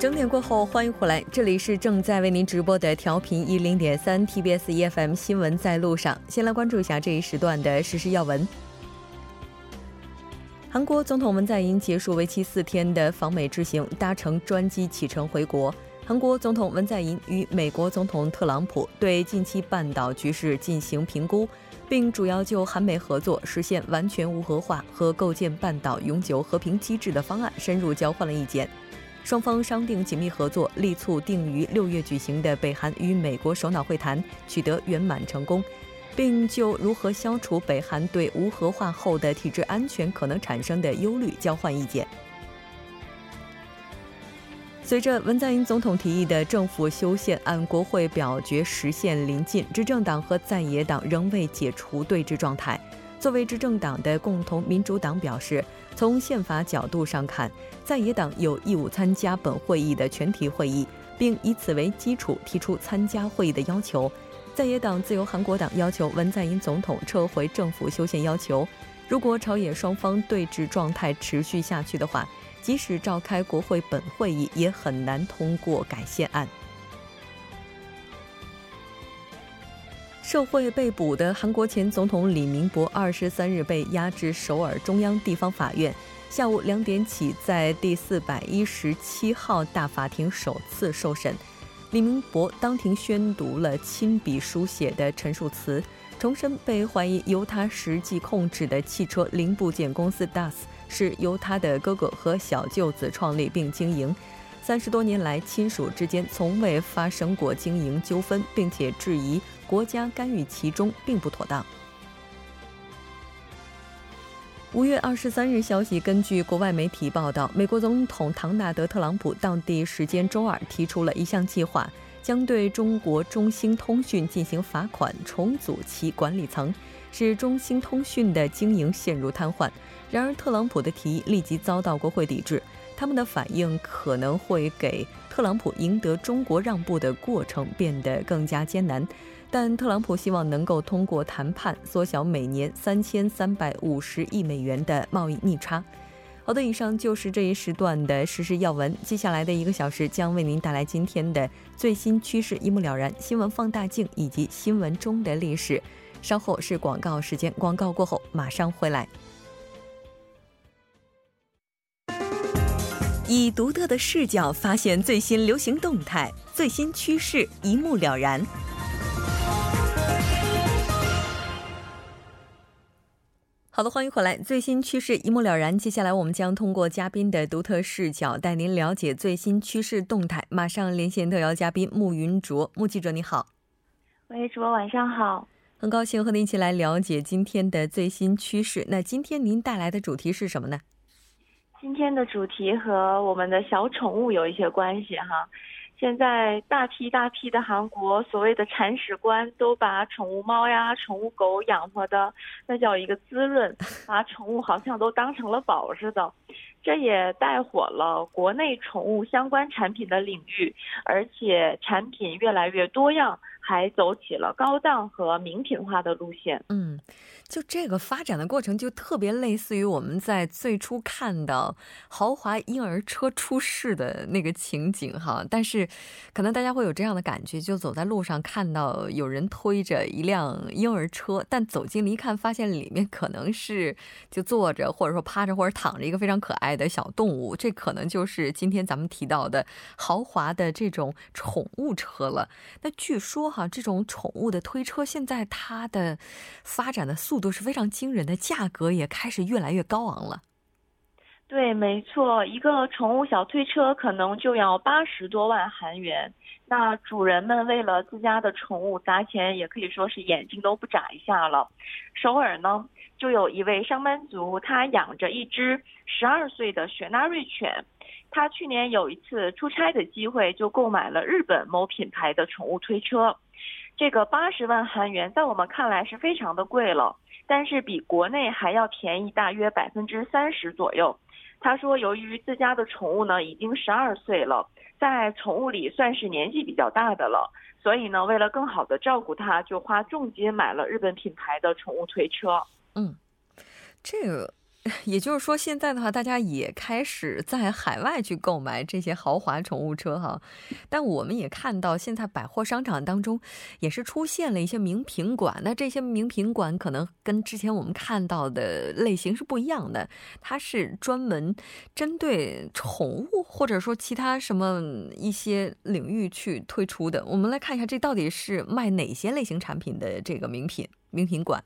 整点过后，欢迎回来，这里是正在为您直播的调频一零点三 TBS EFM 新闻在路上。先来关注一下这一时段的实时要闻。韩国总统文在寅结束为期四天的访美之行，搭乘专机启程回国。韩国总统文在寅与美国总统特朗普对近期半岛局势进行评估，并主要就韩美合作实现完全无核化和构建半岛永久和平机制的方案深入交换了意见。双方商定紧密合作，力促定于六月举行的北韩与美国首脑会谈取得圆满成功，并就如何消除北韩对无核化后的体制安全可能产生的忧虑交换意见。随着文在寅总统提议的政府修宪按国会表决时限临近，执政党和在野党仍未解除对峙状态。作为执政党的共同民主党表示，从宪法角度上看，在野党有义务参加本会议的全体会议，并以此为基础提出参加会议的要求。在野党自由韩国党要求文在寅总统撤回政府修宪要求。如果朝野双方对峙状态持续下去的话，即使召开国会本会议，也很难通过改宪案。受贿被捕的韩国前总统李明博，二十三日被押至首尔中央地方法院，下午两点起在第四百一十七号大法庭首次受审。李明博当庭宣读了亲笔书写的陈述词，重申被怀疑由他实际控制的汽车零部件公司 DAS。是由他的哥哥和小舅子创立并经营，三十多年来亲属之间从未发生过经营纠纷，并且质疑国家干预其中并不妥当。五月二十三日消息，根据国外媒体报道，美国总统唐纳德·特朗普当地时间周二提出了一项计划，将对中国中兴通讯进行罚款，重组其管理层，使中兴通讯的经营陷入瘫痪。然而，特朗普的提议立即遭到国会抵制。他们的反应可能会给特朗普赢得中国让步的过程变得更加艰难。但特朗普希望能够通过谈判缩小每年三千三百五十亿美元的贸易逆差。好的，以上就是这一时段的实时要闻。接下来的一个小时将为您带来今天的最新趋势，一目了然。新闻放大镜以及新闻中的历史。稍后是广告时间，广告过后马上回来。以独特的视角发现最新流行动态、最新趋势，一目了然。好的，欢迎回来，最新趋势一目了然。接下来，我们将通过嘉宾的独特视角，带您了解最新趋势动态。马上连线特邀嘉宾穆云卓，穆记者你好。喂，主播晚上好。很高兴和您一起来了解今天的最新趋势。那今天您带来的主题是什么呢？今天的主题和我们的小宠物有一些关系哈。现在大批大批的韩国所谓的铲屎官都把宠物猫呀、宠物狗养活的那叫一个滋润，把宠物好像都当成了宝似的。这也带火了国内宠物相关产品的领域，而且产品越来越多样，还走起了高档和名品化的路线。嗯。就这个发展的过程，就特别类似于我们在最初看到豪华婴儿车出世的那个情景哈。但是，可能大家会有这样的感觉：就走在路上看到有人推着一辆婴儿车，但走近了一看，发现里面可能是就坐着或者说趴着或者躺着一个非常可爱的小动物。这可能就是今天咱们提到的豪华的这种宠物车了。那据说哈，这种宠物的推车现在它的发展的速都是非常惊人的，价格也开始越来越高昂了。对，没错，一个宠物小推车可能就要八十多万韩元。那主人们为了自家的宠物砸钱，也可以说是眼睛都不眨一下了。首尔呢，就有一位上班族，他养着一只十二岁的雪纳瑞犬。他去年有一次出差的机会，就购买了日本某品牌的宠物推车。这个八十万韩元，在我们看来是非常的贵了，但是比国内还要便宜大约百分之三十左右。他说，由于自家的宠物呢已经十二岁了，在宠物里算是年纪比较大的了，所以呢，为了更好的照顾它，就花重金买了日本品牌的宠物推车。嗯，这个也就是说，现在的话，大家也开始在海外去购买这些豪华宠物车哈。但我们也看到，现在百货商场当中也是出现了一些名品馆。那这些名品馆可能跟之前我们看到的类型是不一样的，它是专门针对宠物或者说其他什么一些领域去推出的。我们来看一下，这到底是卖哪些类型产品的这个名品名品馆。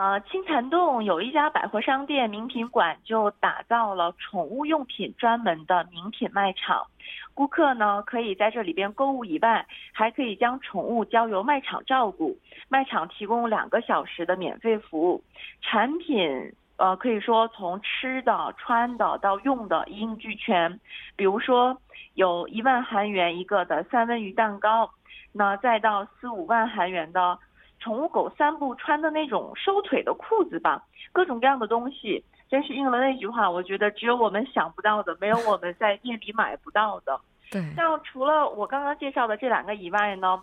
呃，青潭洞有一家百货商店名品馆，就打造了宠物用品专门的名品卖场。顾客呢，可以在这里边购物以外，还可以将宠物交由卖场照顾。卖场提供两个小时的免费服务，产品呃可以说从吃的、穿的到用的一应俱全。比如说，有一万韩元一个的三文鱼蛋糕，那再到四五万韩元的。宠物狗散步穿的那种收腿的裤子吧，各种各样的东西，真是应了那句话，我觉得只有我们想不到的，没有我们在店里买不到的。对，像除了我刚刚介绍的这两个以外呢，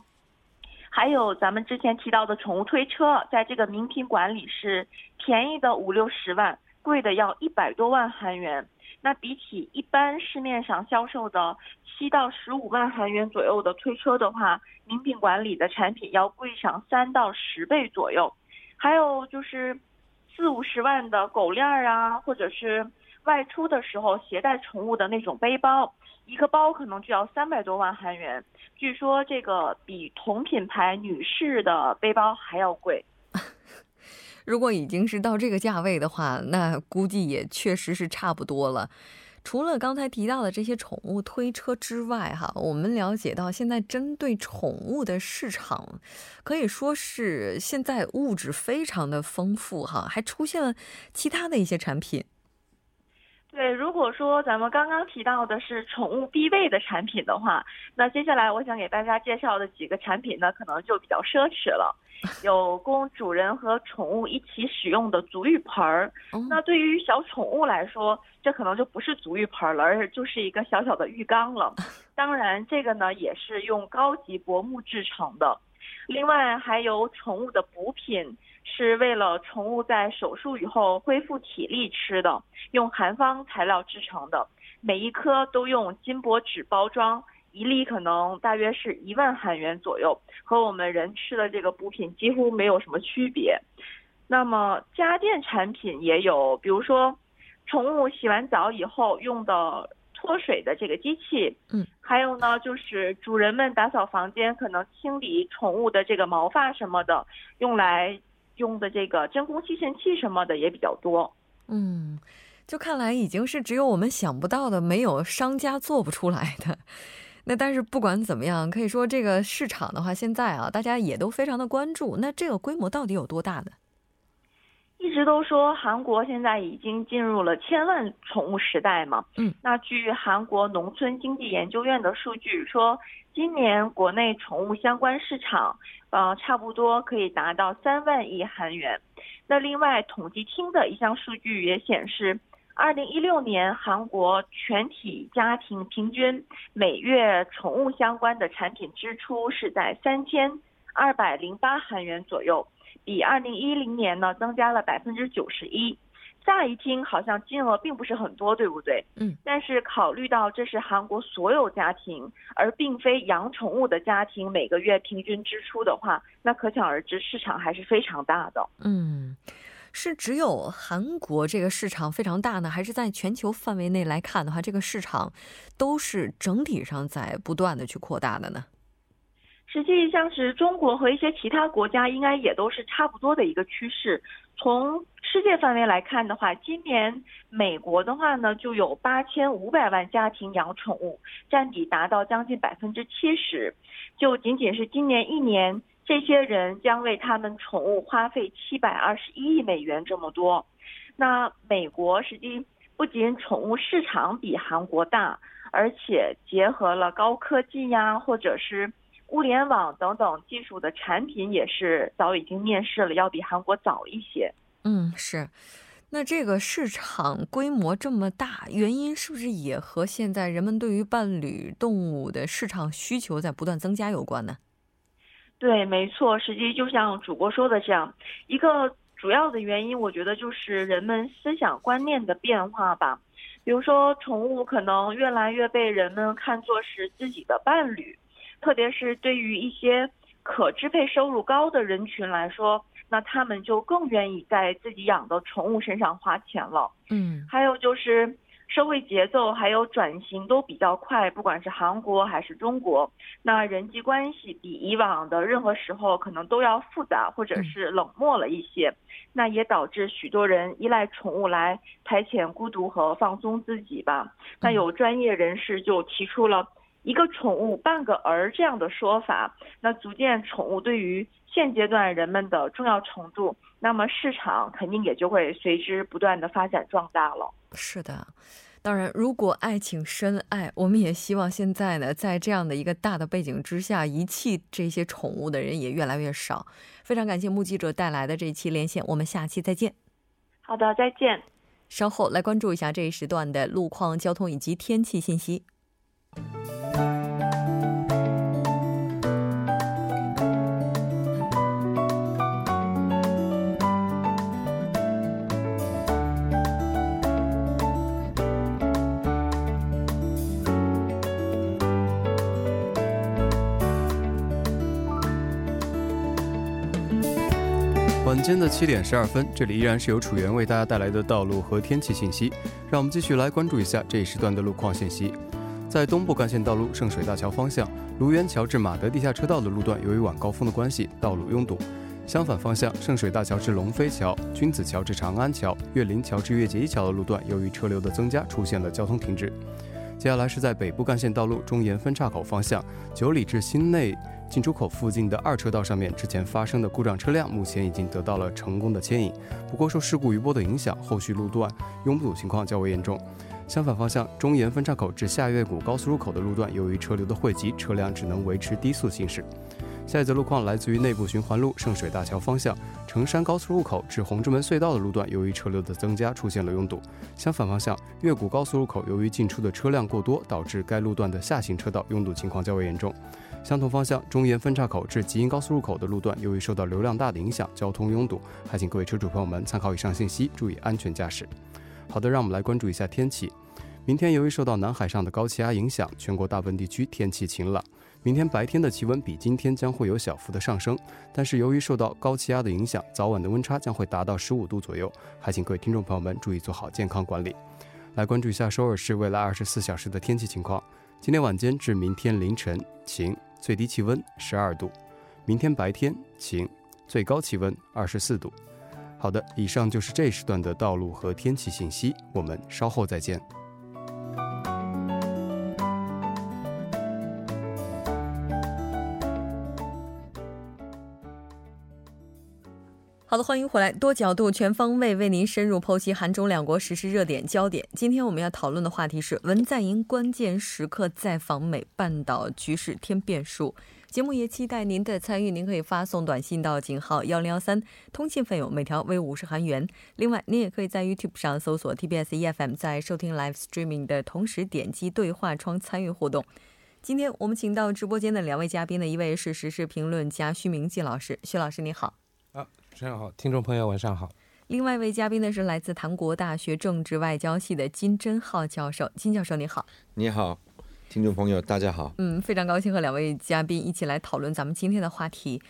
还有咱们之前提到的宠物推车，在这个名品馆里是便宜的五六十万，贵的要一百多万韩元。那比起一般市面上销售的七到十五万韩元左右的推车的话，名品馆里的产品要贵上三到十倍左右。还有就是四五十万的狗链儿啊，或者是外出的时候携带宠物的那种背包，一个包可能就要三百多万韩元。据说这个比同品牌女士的背包还要贵。如果已经是到这个价位的话，那估计也确实是差不多了。除了刚才提到的这些宠物推车之外，哈，我们了解到现在针对宠物的市场可以说是现在物质非常的丰富，哈，还出现了其他的一些产品。对，如果说咱们刚刚提到的是宠物必备的产品的话，那接下来我想给大家介绍的几个产品呢，可能就比较奢侈了。有供主人和宠物一起使用的足浴盆儿，那对于小宠物来说，这可能就不是足浴盆了，而就是一个小小的浴缸了。当然，这个呢也是用高级薄木制成的。另外，还有宠物的补品。是为了宠物在手术以后恢复体力吃的，用韩方材料制成的，每一颗都用金箔纸包装，一粒可能大约是一万韩元左右，和我们人吃的这个补品几乎没有什么区别。那么家电产品也有，比如说宠物洗完澡以后用的脱水的这个机器，嗯，还有呢就是主人们打扫房间可能清理宠物的这个毛发什么的，用来。用的这个真空吸尘器什么的也比较多，嗯，就看来已经是只有我们想不到的，没有商家做不出来的。那但是不管怎么样，可以说这个市场的话，现在啊，大家也都非常的关注。那这个规模到底有多大呢？一直都说韩国现在已经进入了千万宠物时代嘛，嗯，那据韩国农村经济研究院的数据说，今年国内宠物相关市场，呃，差不多可以达到三万亿韩元。那另外，统计厅的一项数据也显示，二零一六年韩国全体家庭平均每月宠物相关的产品支出是在三千二百零八韩元左右。比二零一零年呢增加了百分之九十一，乍一听好像金额并不是很多，对不对？嗯。但是考虑到这是韩国所有家庭，而并非养宠物的家庭每个月平均支出的话，那可想而知市场还是非常大的。嗯，是只有韩国这个市场非常大呢，还是在全球范围内来看的话，这个市场都是整体上在不断的去扩大的呢？实际像是中国和一些其他国家，应该也都是差不多的一个趋势。从世界范围来看的话，今年美国的话呢，就有八千五百万家庭养宠物，占比达到将近百分之七十。就仅仅是今年一年，这些人将为他们宠物花费七百二十一亿美元这么多。那美国实际不仅宠物市场比韩国大，而且结合了高科技呀，或者是。物联网等等技术的产品也是早已经面世了，要比韩国早一些。嗯，是。那这个市场规模这么大，原因是不是也和现在人们对于伴侣动物的市场需求在不断增加有关呢？对，没错。实际就像主播说的这样，一个主要的原因，我觉得就是人们思想观念的变化吧。比如说，宠物可能越来越被人们看作是自己的伴侣，特别是对于一些可支配收入高的人群来说，那他们就更愿意在自己养的宠物身上花钱了。嗯，还有就是。社会节奏还有转型都比较快，不管是韩国还是中国，那人际关系比以往的任何时候可能都要复杂或者是冷漠了一些，那也导致许多人依赖宠物来排遣孤独和放松自己吧。那有专业人士就提出了一个宠物半个儿这样的说法，那足见宠物对于现阶段人们的重要程度，那么市场肯定也就会随之不断的发展壮大了。是的，当然，如果爱情深爱，我们也希望现在呢，在这样的一个大的背景之下，遗弃这些宠物的人也越来越少。非常感谢目击者带来的这一期连线，我们下期再见。好的，再见。稍后来关注一下这一时段的路况、交通以及天气信息。晚间的七点十二分，这里依然是由楚源为大家带来的道路和天气信息。让我们继续来关注一下这一时段的路况信息。在东部干线道路圣水大桥方向，卢园桥至马德地下车道的路段，由于晚高峰的关系，道路拥堵。相反方向，圣水大桥至龙飞桥、君子桥至长安桥、岳林桥至岳杰一桥的路段，由于车流的增加，出现了交通停滞。接下来是在北部干线道路中沿分岔口方向，九里至新内。进出口附近的二车道上面，之前发生的故障车辆目前已经得到了成功的牵引。不过受事故余波的影响，后续路段拥堵情况较为严重。相反方向，中沿分岔口至下月谷高速入口的路段，由于车流的汇集，车辆只能维持低速行驶。下一则路况来自于内部循环路圣水大桥方向，成山高速入口至红之门隧道的路段，由于车流的增加，出现了拥堵。相反方向，月谷高速入口由于进出的车辆过多，导致该路段的下行车道拥堵情况较为严重。相同方向，中沿分岔口至吉阴高速入口的路段，由于受到流量大的影响，交通拥堵，还请各位车主朋友们参考以上信息，注意安全驾驶。好的，让我们来关注一下天气。明天由于受到南海上的高气压影响，全国大部分地区天气晴朗。明天白天的气温比今天将会有小幅的上升，但是由于受到高气压的影响，早晚的温差将会达到十五度左右，还请各位听众朋友们注意做好健康管理。来关注一下首尔市未来二十四小时的天气情况。今天晚间至明天凌晨晴。最低气温十二度，明天白天晴，最高气温二十四度。好的，以上就是这时段的道路和天气信息，我们稍后再见。好的，欢迎回来，多角度、全方位为您深入剖析韩中两国实时热点焦点。今天我们要讨论的话题是文在寅关键时刻再访美，半岛局势添变数。节目也期待您的参与，您可以发送短信到井号幺零幺三，通信费用每条为五十韩元。另外，您也可以在 YouTube 上搜索 TBS EFM，在收听 Live Streaming 的同时点击对话窗参与互动。今天我们请到直播间的两位嘉宾的，一位是时事评论家徐明季老师，徐老师你好。晚上好，听众朋友，晚上好。另外一位嘉宾呢是来自韩国大学政治外交系的金真浩教授，金教授你好。你好，听众朋友，大家好。嗯，非常高兴和两位嘉宾一起来讨论咱们今天的话题。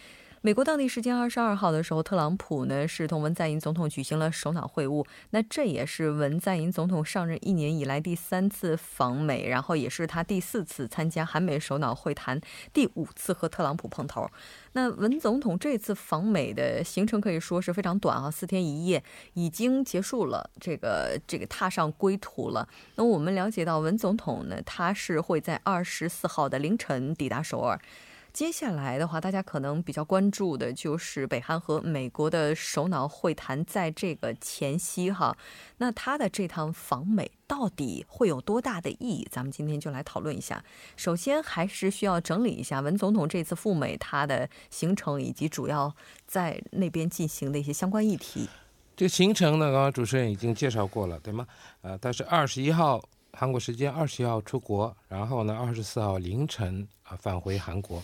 美国当地时间二十二号的时候，特朗普呢是同文在寅总统举行了首脑会晤。那这也是文在寅总统上任一年以来第三次访美，然后也是他第四次参加韩美首脑会谈，第五次和特朗普碰头。那文总统这次访美的行程可以说是非常短啊，四天一夜已经结束了，这个这个踏上归途了。那我们了解到，文总统呢，他是会在二十四号的凌晨抵达首尔。接下来的话，大家可能比较关注的就是北韩和美国的首脑会谈，在这个前夕哈，那他的这趟访美到底会有多大的意义？咱们今天就来讨论一下。首先，还是需要整理一下文总统这次赴美他的行程以及主要在那边进行的一些相关议题。这个行程呢，刚刚主持人已经介绍过了，对吗？呃，他是二十一号韩国时间二十号出国，然后呢，二十四号凌晨啊返回韩国。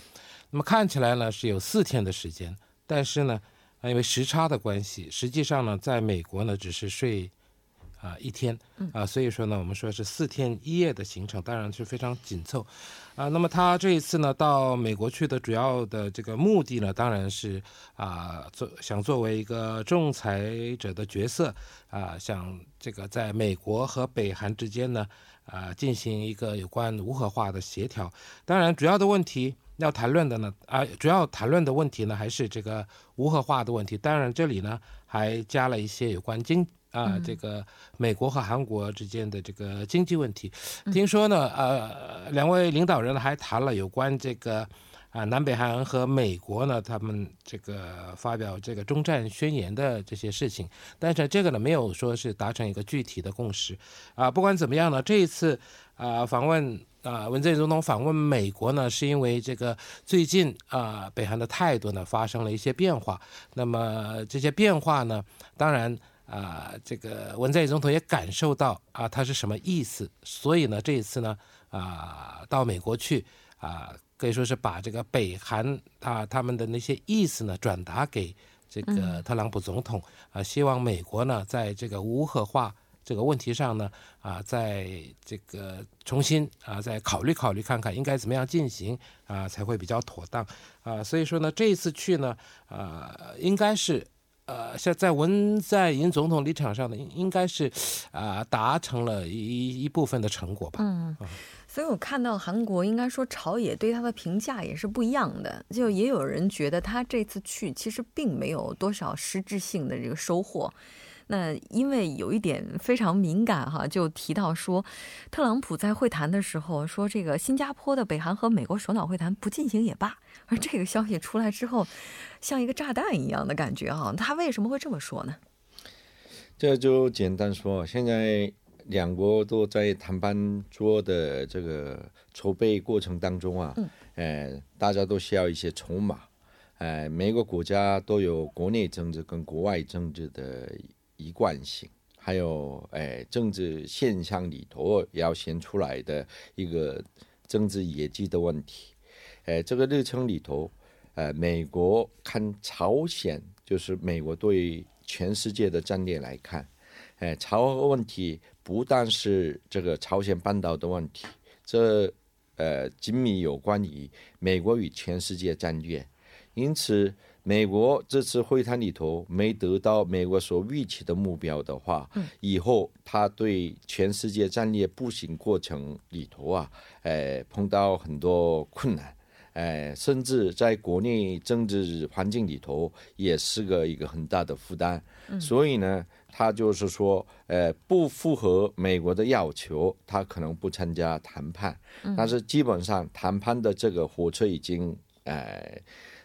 那么看起来呢是有四天的时间，但是呢，因为时差的关系，实际上呢，在美国呢只是睡。啊，一天啊，所以说呢，我们说是四天一夜的行程，当然是非常紧凑啊。那么他这一次呢，到美国去的主要的这个目的呢，当然是啊，做想作为一个仲裁者的角色啊，想这个在美国和北韩之间呢啊，进行一个有关无核化的协调。当然，主要的问题要谈论的呢啊，主要谈论的问题呢，还是这个无核化的问题。当然，这里呢还加了一些有关经。啊，这个美国和韩国之间的这个经济问题，听说呢，呃，两位领导人还谈了有关这个啊，南北韩和美国呢，他们这个发表这个中战宣言的这些事情，但是这个呢，没有说是达成一个具体的共识。啊，不管怎么样呢，这一次啊，访问啊，文在寅总统访问美国呢，是因为这个最近啊，北韩的态度呢发生了一些变化。那么这些变化呢，当然。啊，这个文在寅总统也感受到啊，他是什么意思，所以呢，这一次呢，啊，到美国去啊，可以说是把这个北韩啊他们的那些意思呢转达给这个特朗普总统啊，希望美国呢在这个无核化这个问题上呢啊，在这个重新啊再考虑考虑看看应该怎么样进行啊才会比较妥当啊，所以说呢，这一次去呢啊，应该是。呃，像在文在寅总统立场上呢，应该是，啊，达成了一一部分的成果吧。嗯，所以我看到韩国应该说朝野对他的评价也是不一样的，就也有人觉得他这次去其实并没有多少实质性的这个收获。那因为有一点非常敏感哈，就提到说，特朗普在会谈的时候说，这个新加坡的北韩和美国首脑会谈不进行也罢。而这个消息出来之后，像一个炸弹一样的感觉哈，他为什么会这么说呢？这就简单说，现在两国都在谈判桌的这个筹备过程当中啊，嗯，呃，大家都需要一些筹码，呃，每个国家都有国内政治跟国外政治的。一贯性，还有诶，政治现象里头要显出来的一个政治业绩的问题，诶，这个日程里头，呃，美国看朝鲜，就是美国对全世界的战略来看，诶，朝核问题不但是这个朝鲜半岛的问题，这呃紧密有关于美国与全世界战略，因此。美国这次会谈里头没得到美国所预期的目标的话，以后他对全世界战略步行过程里头啊，哎，碰到很多困难，哎，甚至在国内政治环境里头也是个一个很大的负担。所以呢，他就是说，呃，不符合美国的要求，他可能不参加谈判。但是基本上谈判的这个火车已经，哎。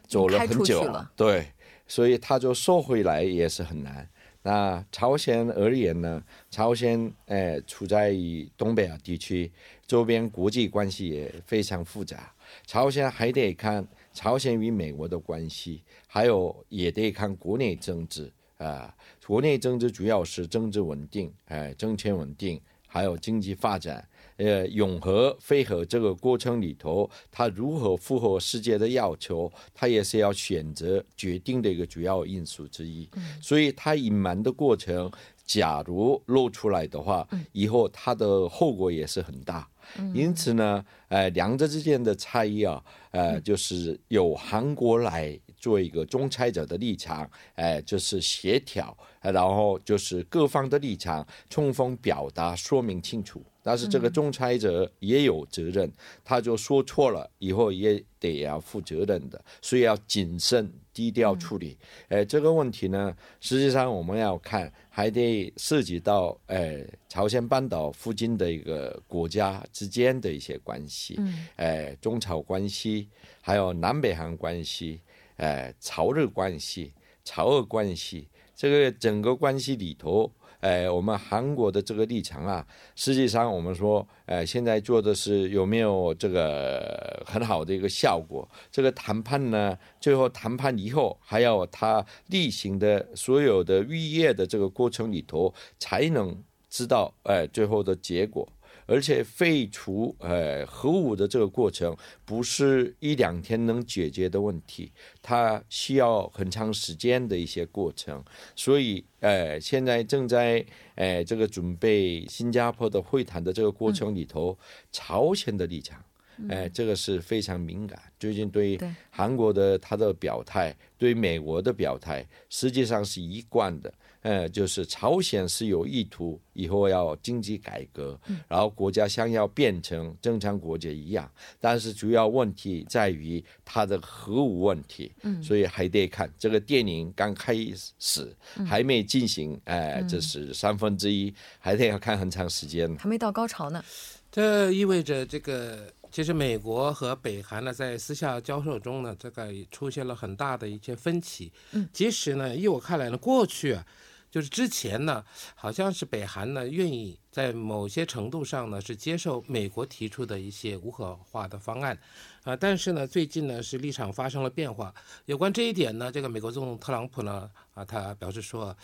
走了很久了，对，所以他就收回来也是很难。那朝鲜而言呢？朝鲜呃处在于东北亚地区，周边国际关系也非常复杂。朝鲜还得看朝鲜与美国的关系，还有也得看国内政治啊。国内政治主要是政治稳定，哎，政权稳定，还有经济发展。呃，永和飞和这个过程里头，它如何符合世界的要求，它也是要选择决定的一个主要因素之一。所以它隐瞒的过程，假如露出来的话，以后它的后果也是很大。因此呢，呃，两者之间的差异啊，呃，就是由韩国来做一个仲裁者的立场，哎，就是协调，然后就是各方的立场充分表达说明清楚。但是这个仲裁者也有责任，他就说错了，以后也得要负责任的，所以要谨慎低调处理。哎，这个问题呢，实际上我们要看，还得涉及到哎朝鲜半岛附近的一个国家之间的一些关系，哎中朝关系，还有南北韩关系，哎朝日关系、朝俄关系，这个整个关系里头。哎，我们韩国的这个立场啊，实际上我们说，哎，现在做的是有没有这个很好的一个效果？这个谈判呢，最后谈判以后，还要他例行的所有的预约的这个过程里头，才能知道哎最后的结果。而且废除呃核武的这个过程不是一两天能解决的问题，它需要很长时间的一些过程。所以呃，现在正在呃这个准备新加坡的会谈的这个过程里头，朝鲜的立场。哎，这个是非常敏感。最近对韩国的他的表态，对美国的表态，实际上是一贯的。呃，就是朝鲜是有意图以后要经济改革，然后国家想要变成正常国家一样，但是主要问题在于它的核武问题。嗯，所以还得看这个电影刚开始，还没进行，哎，这是三分之一，还得要看很长时间，还没到高潮呢。这意味着这个。其实美国和北韩呢，在私下交涉中呢，这个出现了很大的一些分歧。嗯，其实呢，依我看来呢，过去啊，就是之前呢，好像是北韩呢愿意在某些程度上呢是接受美国提出的一些无核化的方案，啊，但是呢，最近呢是立场发生了变化。有关这一点呢，这个美国总统特朗普呢，啊，他表示说，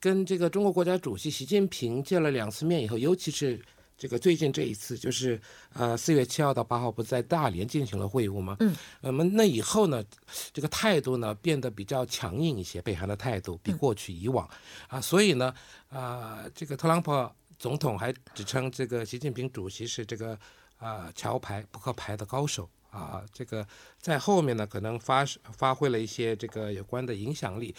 跟这个中国国家主席习近平见了两次面以后，尤其是。这个最近这一次就是，呃，四月七号到八号不在大连进行了会晤吗？嗯，那么那以后呢，这个态度呢变得比较强硬一些，北韩的态度比过去以往，啊，所以呢，啊，这个特朗普总统还指称这个习近平主席是这个啊桥牌扑克牌的高手。啊，这个在后面呢，可能发发挥了一些这个有关的影响力。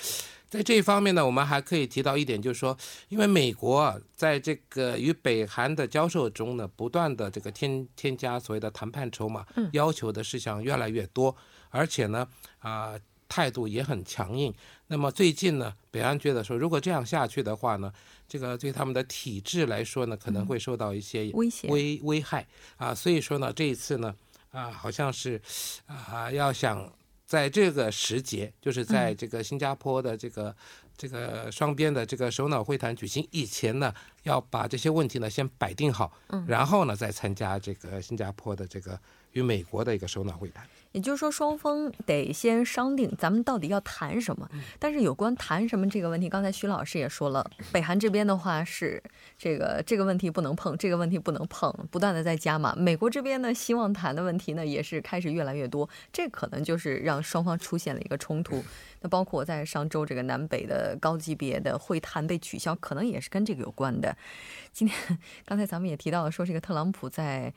在这一方面呢，我们还可以提到一点，就是说，因为美国在这个与北韩的交涉中呢，不断的这个添添加所谓的谈判筹码，要求的事项越来越多，而且呢，啊，态度也很强硬。那么最近呢，北韩觉得说，如果这样下去的话呢，这个对他们的体制来说呢，可能会受到一些危险危危害啊。所以说呢，这一次呢。啊，好像是，啊，要想在这个时节，就是在这个新加坡的这个这个双边的这个首脑会谈举行以前呢，要把这些问题呢先摆定好，嗯，然后呢再参加这个新加坡的这个与美国的一个首脑会谈。也就是说，双方得先商定咱们到底要谈什么。但是有关谈什么这个问题，刚才徐老师也说了，北韩这边的话是这个这个问题不能碰，这个问题不能碰，不断的在加码。美国这边呢，希望谈的问题呢，也是开始越来越多，这可能就是让双方出现了一个冲突。那包括在上周这个南北的高级别的会谈被取消，可能也是跟这个有关的。今天 刚才咱们也提到了，说这个特朗普在。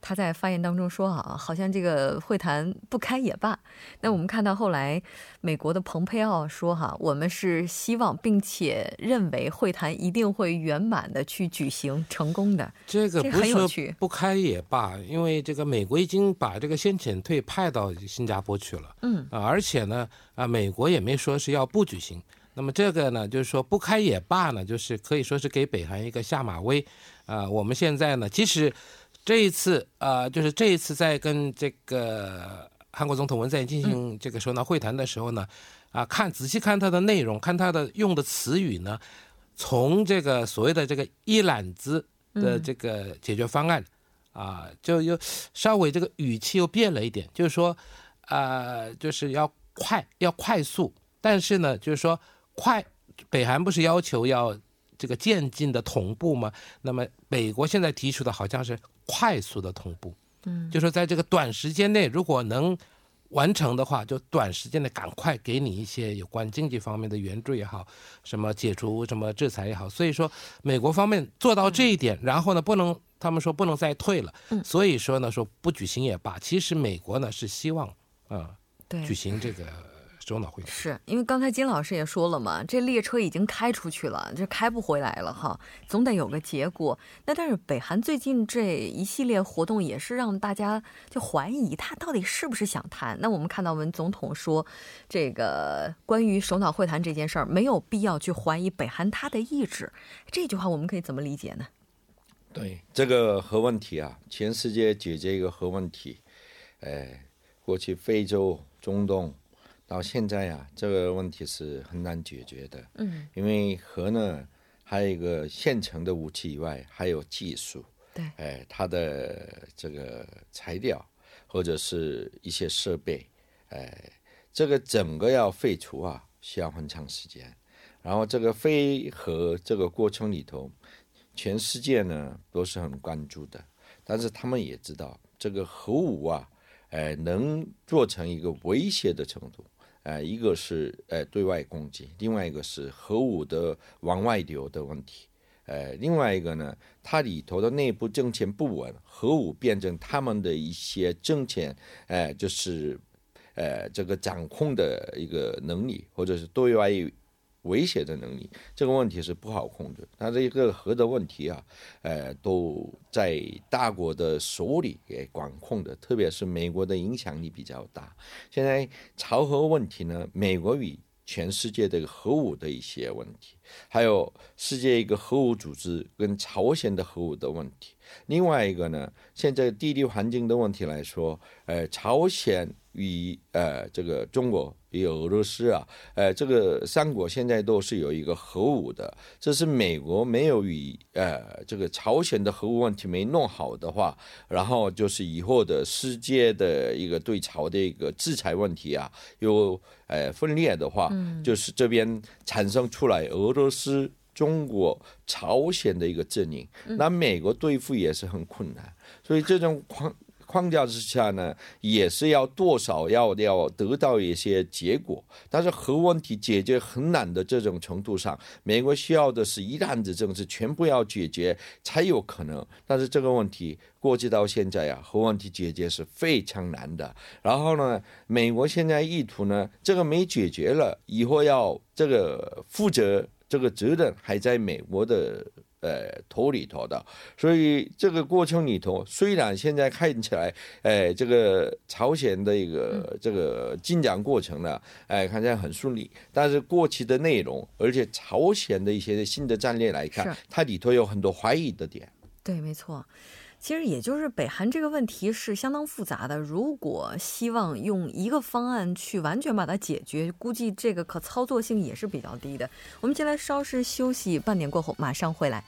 他在发言当中说：“啊，好像这个会谈不开也罢。”那我们看到后来，美国的蓬佩奥说：“哈，我们是希望并且认为会谈一定会圆满的去举行成功的。”这个不是说不开也罢，因为这个美国已经把这个先遣队派到新加坡去了。嗯啊，而且呢啊，美国也没说是要不举行。那么这个呢，就是说不开也罢呢，就是可以说是给北韩一个下马威。啊，我们现在呢，其实。这一次啊，就是这一次在跟这个韩国总统文在寅进行这个首脑会谈的时候呢，啊，看仔细看他的内容，看他的用的词语呢，从这个所谓的这个一揽子的这个解决方案，啊，就又稍微这个语气又变了一点，就是说，啊，就是要快，要快速，但是呢，就是说快，北韩不是要求要这个渐进的同步吗？那么美国现在提出的好像是。快速的同步，嗯，就说在这个短时间内，如果能完成的话，就短时间内赶快给你一些有关经济方面的援助也好，什么解除什么制裁也好。所以说，美国方面做到这一点，然后呢，不能他们说不能再退了，嗯，所以说呢，说不举行也罢。其实美国呢是希望啊，对，举行这个。首脑会是因为刚才金老师也说了嘛，这列车已经开出去了，这开不回来了哈，总得有个结果。那但是北韩最近这一系列活动也是让大家就怀疑他到底是不是想谈。那我们看到文总统说，这个关于首脑会谈这件事儿，没有必要去怀疑北韩他的意志。这句话我们可以怎么理解呢？对这个核问题啊，全世界解决一个核问题，哎，过去非洲、中东。到现在呀，这个问题是很难解决的。嗯，因为核呢，还有一个现成的武器以外，还有技术。对，哎，它的这个材料或者是一些设备，哎，这个整个要废除啊，需要很长时间。然后这个废核这个过程里头，全世界呢都是很关注的，但是他们也知道这个核武啊，哎，能做成一个威胁的程度，呃，一个是呃对外攻击，另外一个是核武的往外流的问题，呃，另外一个呢，它里头的内部政权不稳，核武变成他们的一些政权，呃，就是呃这个掌控的一个能力，或者是对外。威胁的能力，这个问题是不好控制。它这一个核的问题啊，呃，都在大国的手里给管控的，特别是美国的影响力比较大。现在朝核问题呢，美国与全世界的核武的一些问题，还有世界一个核武组织跟朝鲜的核武的问题。另外一个呢，现在地理环境的问题来说，呃，朝鲜。与呃这个中国与俄罗斯啊，呃这个三国现在都是有一个核武的，这是美国没有与呃这个朝鲜的核武问题没弄好的话，然后就是以后的世界的一个对朝的一个制裁问题啊，有呃分裂的话，就是这边产生出来俄罗斯、中国、朝鲜的一个阵营，那美国对付也是很困难，所以这种框。框架之下呢，也是要多少要要得到一些结果，但是核问题解决很难的这种程度上，美国需要的是一揽子政治全部要解决才有可能。但是这个问题过去到现在呀，核问题解决是非常难的。然后呢，美国现在意图呢，这个没解决了，以后要这个负责这个责任还在美国的。呃，头里头的，所以这个过程里头，虽然现在看起来，哎，这个朝鲜的一个这个进展过程呢，哎，看起来很顺利，但是过去的内容，而且朝鲜的一些新的战略来看，它里头有很多怀疑的点。对，没错。其实也就是北韩这个问题是相当复杂的，如果希望用一个方案去完全把它解决，估计这个可操作性也是比较低的。我们先来稍事休息，半点过后马上回来。